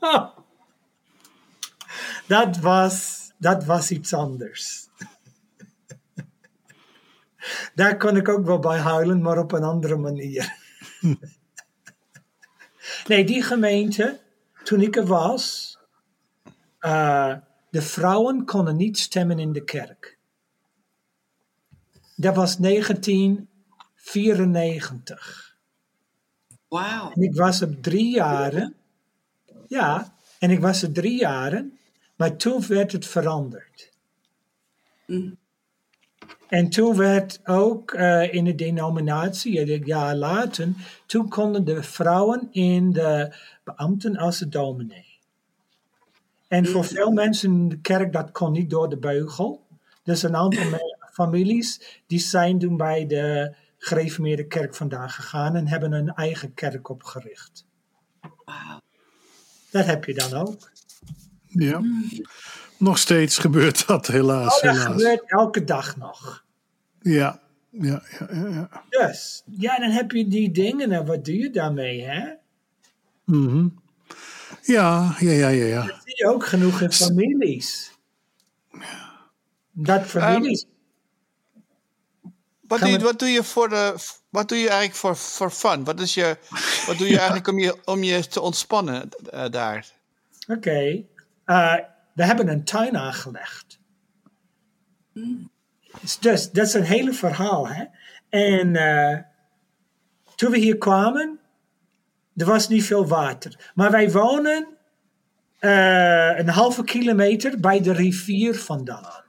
dat, was, dat was iets anders. Daar kon ik ook wel bij huilen, maar op een andere manier. nee, die gemeente, toen ik er was, uh, de vrouwen konden niet stemmen in de kerk. Dat was 1994. Wauw. En ik was er drie jaren. Ja, en ik was er drie jaren. Maar toen werd het veranderd. Mm. En toen werd ook uh, in de denominatie, een jaar later, toen konden de vrouwen in de beambten als de dominee. En voor veel mensen in de kerk, dat kon niet door de beugel. Dus een aantal families, die zijn toen bij de gereformeerde kerk vandaan gegaan en hebben een eigen kerk opgericht. Wauw. Dat heb je dan ook. Ja. Nog steeds gebeurt dat helaas. Oh, dat helaas. gebeurt elke dag nog. Ja. Ja, ja, ja, ja. Dus, ja, dan heb je die dingen en wat doe je daarmee, hè? Mhm. ja, ja, ja, ja, ja. Dat zie je ook genoeg in families. Dat families. Wat doe, je, we- wat doe je voor de. Wat doe je eigenlijk voor, voor fun? Wat, is je, wat doe je eigenlijk om je, om je te ontspannen eh, daar? Oké. Eh, we hebben een tuin aangelegd. Dus, dus dat is een hele verhaal, hè? En eh, toen we hier kwamen, er was niet veel water. Maar wij wonen eh, een halve kilometer bij de rivier vandaan.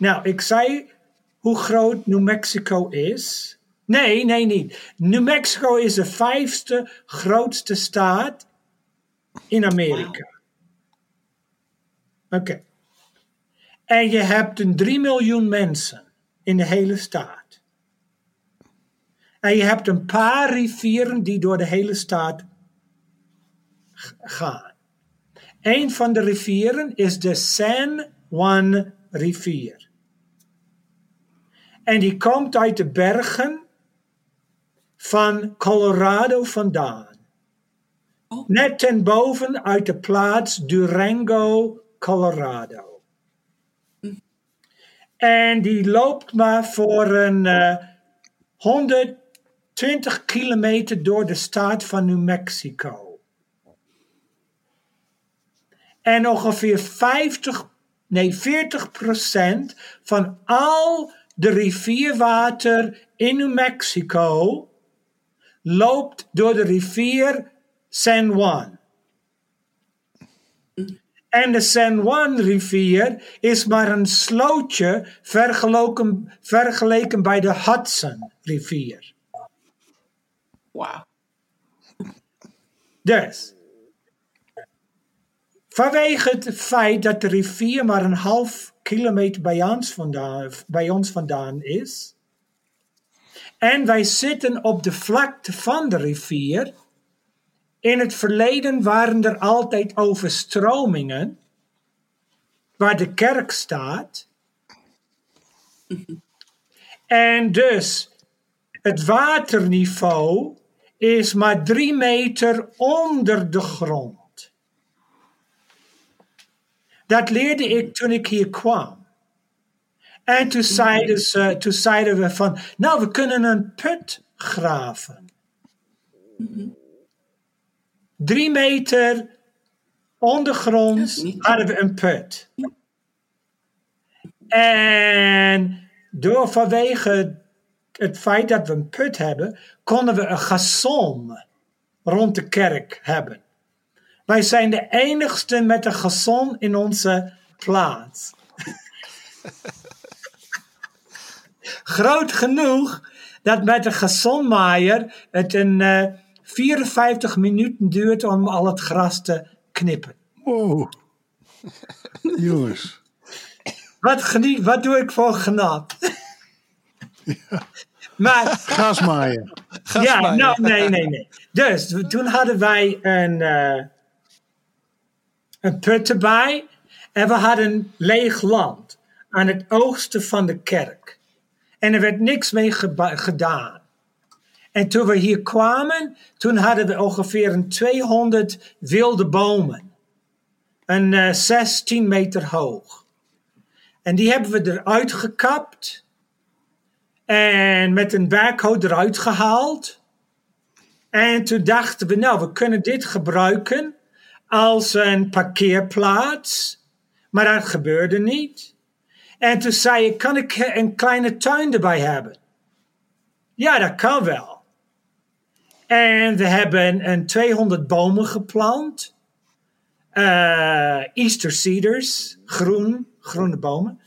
Nou, ik zei hoe groot New Mexico is. Nee, nee, niet. New Mexico is de vijfste grootste staat in Amerika. Oké. En je hebt een 3 miljoen mensen in de hele staat. En je hebt een paar rivieren die door de hele staat gaan. Een van de rivieren is de San Juan rivier. En die komt uit de bergen van Colorado vandaan. Oh. Net ten boven uit de plaats Durango, Colorado. En die loopt maar voor een eh, 120 kilometer door de staat van New Mexico. En ongeveer 50, nee 40 procent van al de rivierwater in New Mexico loopt door de rivier San Juan. En de San Juan rivier is maar een slootje vergeleken, vergeleken bij de Hudson rivier. Wauw. Dus, vanwege het feit dat de rivier maar een half kilometer bij ons vandaan, bij ons vandaan is, en wij zitten op de vlakte van de rivier, in het verleden waren er altijd overstromingen, waar de kerk staat. En dus het waterniveau is maar drie meter onder de grond. Dat leerde ik toen ik hier kwam. En toen zeiden, ze, toen zeiden we van, nou we kunnen een put graven. Drie meter ondergronds hadden we een put. En door vanwege het feit dat we een put hebben, konden we een gazon rond de kerk hebben. Wij zijn de enigste met een gazon in onze plaats. Groot genoeg dat met een gazonmaaier het een eh, 54 minuten duurt om al het gras te knippen. Wow. Jongens. Wat, geniet, wat doe ik voor genot? Maar Grasmaaien. Ja, nou, nee, nee, nee. Dus toen hadden wij een, eh, een put erbij en we hadden leeg land aan het oosten van de kerk. En er werd niks mee gedaan. En toen we hier kwamen, toen hadden we ongeveer een 200 wilde bomen. Een eh 16 meter hoog. En die hebben we eruit gekapt. En met een backhoe eruit gehaald. En toen dachten we, nou, we kunnen dit gebruiken als een parkeerplaats. Maar dat gebeurde niet. En toen zei ik, kan ik een kleine tuin erbij hebben? Ja, dat kan wel. En we hebben een 200 bomen geplant. Eh, Easter cedars, groen, groene bomen.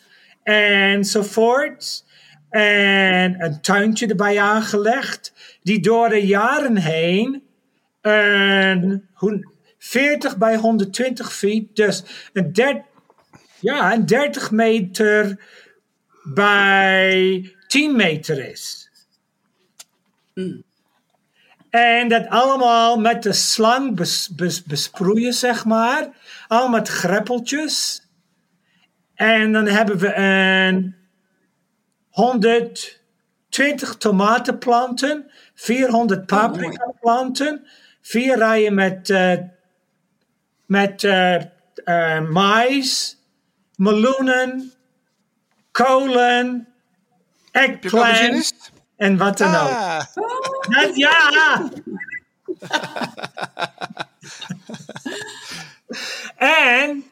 Enzovoort. En een tuintje erbij aangelegd. Die door de jaren heen een hoe- 40 bij 120 feet. Dus een, der, ja, een 30 meter bij 10 meter is. En dat allemaal met de slang bes, bes- besproeien, zeg maar. Allemaal met greppeltjes. En dan hebben we een 120 tomatenplanten, 400 paprika planten, vier rijen met, eh met eh eh, mais, meloenen, kolen, ook eggplant en wat dan ook. Ah, Dat, ja! en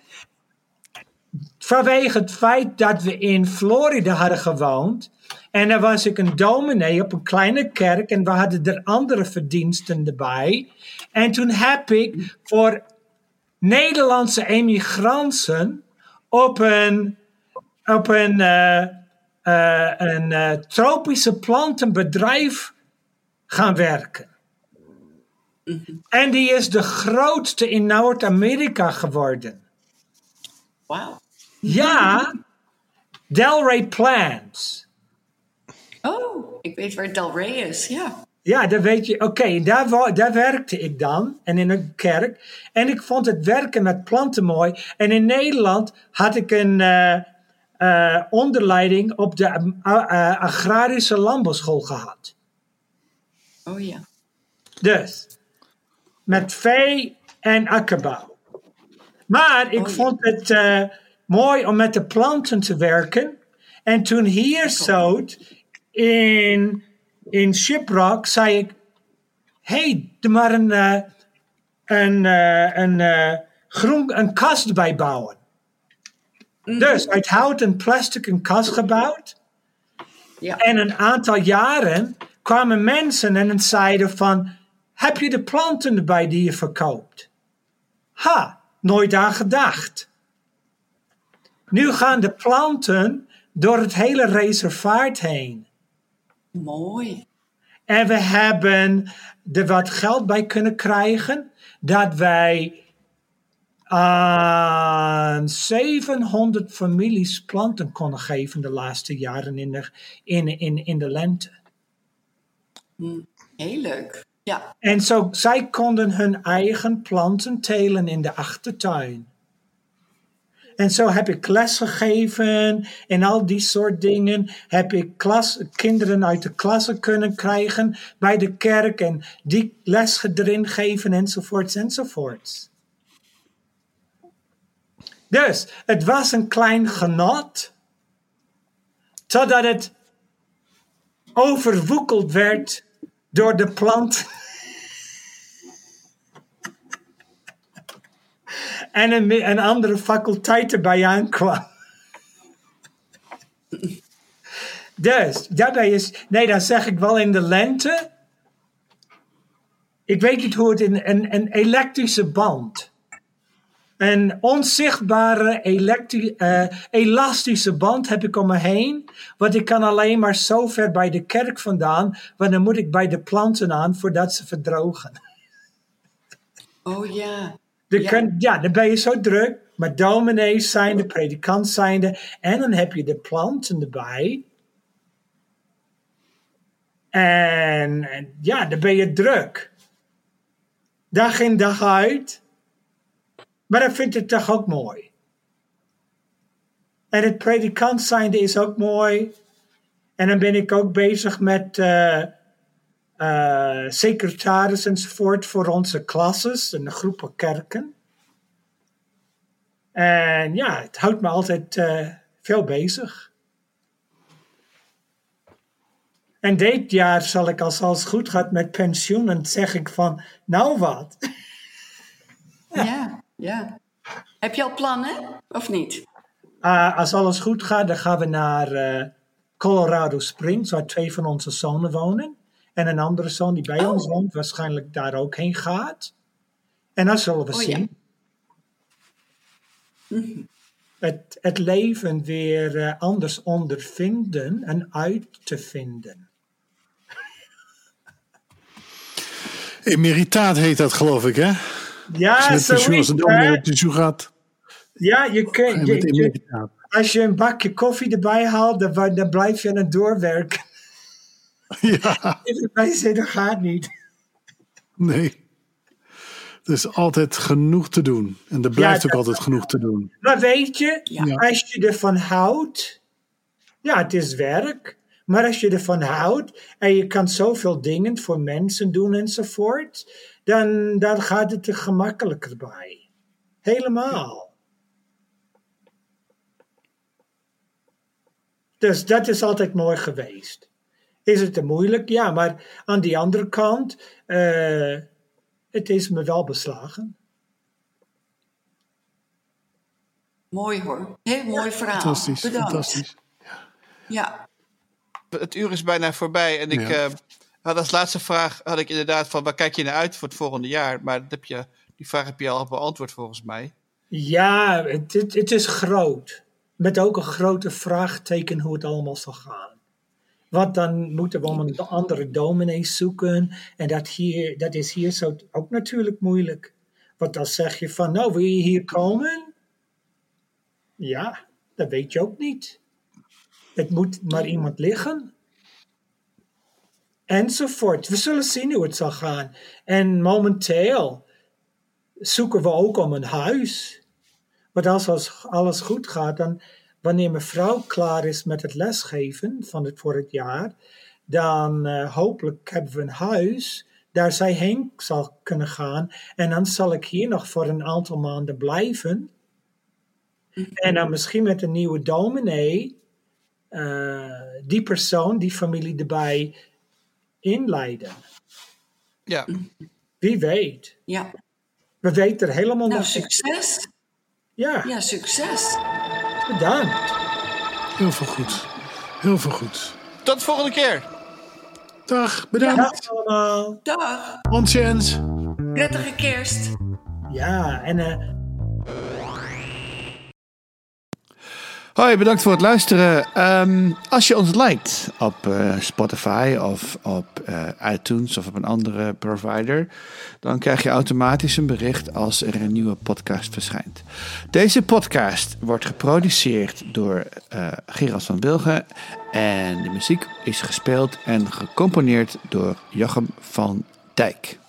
vanwege het feit dat we in Florida hadden gewoond. En dan was ik een dominee op een kleine kerk en we hadden er andere verdiensten erbij. En toen heb ik voor Nederlandse emigranten op een op een, uh, uh, een uh, tropische plantenbedrijf gaan werken. En die is de grootste in Noord-Amerika geworden. Wauw. Ja, Delray Plants. Oh, ik weet waar Delray is, ja. Ja, dat weet je. Oké, daar, daar werkte ik dan. En in een kerk. En ik vond het werken met planten mooi. En in Nederland had ik een eh, eh, onderleiding op de eh, agrarische landbouwschool gehad. Oh ja. Dus, met vee en akkerbouw. Maar ik Oh, ja. vond het mooi om met de planten te werken. En toen hier zo in, in Shiprock zei ik... hey, doe maar een, eh, een, eh, een, eh, groen, een kast bijbouwen. Dus uit hout en plastic een kast gebouwd. Ja. En een aantal jaren kwamen mensen en zeiden van... Heb je de planten erbij die je verkoopt? Ha, nooit aan gedacht. Nu gaan de planten door het hele reservaat heen. Mooi. En we hebben er wat geld bij kunnen krijgen. Dat wij aan 700 families planten konden geven de laatste jaren in de, in, in, in de lente. Heel leuk. Ja. En zo, zij konden hun eigen planten telen in de achtertuin. En zo heb ik les gegeven en al die soort dingen. Heb ik klas, kinderen uit de klasse kunnen krijgen bij de kerk en die les erin geven enzovoorts enzovoorts. Dus het was een klein genot, totdat het overwoekeld werd door de plant. en een, een andere faculteit erbij aankwam. Dus, daarbij is, nee, dan zeg ik wel in de lente. Ik weet niet hoe het in een, een elektrische band. Een onzichtbare eh, elastische band heb ik om me heen. Want ik kan alleen maar zo ver bij de kerk vandaan. Want dan moet ik bij de planten aan voordat ze verdrogen. Oh ja. De Ja. dan ben je zo druk. Maar dominees zijn de predikant zijnde. En dan heb je de planten erbij. En, en ja, dan ben je druk. Dag in dag uit. Maar dan vind ik het toch ook mooi. En het predikant zijnde is ook mooi. En dan ben ik ook bezig met eh, eh, secretaris enzovoort voor onze klasses en de groepen kerken. En ja, het houdt me altijd eh, veel bezig. En dit jaar zal ik als alles goed gaat met pensioen en zeg ik van, nou wat? Ja. ja. Heb je al plannen? Of niet? Ah, als alles goed gaat, dan gaan we naar eh, Colorado Springs, waar twee van onze zonen wonen. En een andere zoon die bij Oh. ons woont, waarschijnlijk daar ook heen gaat. En dan zullen we Oh, ja. zien. Het, het leven weer eh, anders ondervinden en uit te vinden. Emeritaat heet dat, geloof ik, hè? Ja, je met pensioen, als met pensioen gaat. Ja, je kunt, je je- als je een bakje koffie erbij haalt, dan, dan blijf je aan het doorwerken. Ja, Wij zeggen, dat gaat niet. nee. Er is altijd genoeg te doen. En er blijft Ja, ook altijd genoeg te doen. Maar weet je, Ja. als je ervan houdt, ja, het is werk. Maar als je ervan houdt en je kan zoveel dingen voor mensen doen enzovoort, dan, dan gaat het er gemakkelijker bij. Helemaal. Dus dat is altijd mooi geweest. Is het te moeilijk? Ja, maar aan die andere kant, eh, het is me wel beslagen. Mooi hoor. Heel mooi verhaal. Fantastisch, Bedankt. fantastisch. Ja. Het uur is bijna voorbij. En ik Ja. eh, had als laatste vraag had ik inderdaad van waar kijk je naar uit voor het volgende jaar? Maar dat heb je, die vraag heb je al beantwoord volgens mij. Ja, het, het, het is groot. met ook een grote vraagteken hoe het allemaal zal gaan. Want dan moeten we om een andere dominees zoeken. En dat, hier, dat is hier zo ook natuurlijk moeilijk. Want dan zeg je van, nou wil je hier komen? Ja, dat weet je ook niet. Het moet maar iemand liggen. Enzovoort. We zullen zien hoe het zal gaan. En momenteel zoeken we ook om een huis. Want als alles goed gaat, dan wanneer mevrouw klaar is met het lesgeven van het voor het jaar, dan uh, hopelijk hebben we een huis daar zij heen zal kunnen gaan. En dan zal ik hier nog voor een aantal maanden blijven. En dan misschien met een nieuwe dominee, uh, die persoon, die familie erbij inleiden. Ja. Wie weet. Ja. We weten er helemaal nou, nog succes. Ja. Ja, succes. Bedankt. Heel veel goed. Heel veel goed. Tot de volgende keer. Dag, bedankt. Dag allemaal. Dag. Ontjens. Prettige kerst. Ja, en uh, Hoi, bedankt voor het luisteren. Um, als je ons liked op uh, Spotify of op uh, iTunes of op een andere provider, dan krijg je automatisch een bericht als er een nieuwe podcast verschijnt. Deze podcast wordt geproduceerd door uh, Gerard van Wilgen en de muziek is gespeeld en gecomponeerd door Jochem van Dijk.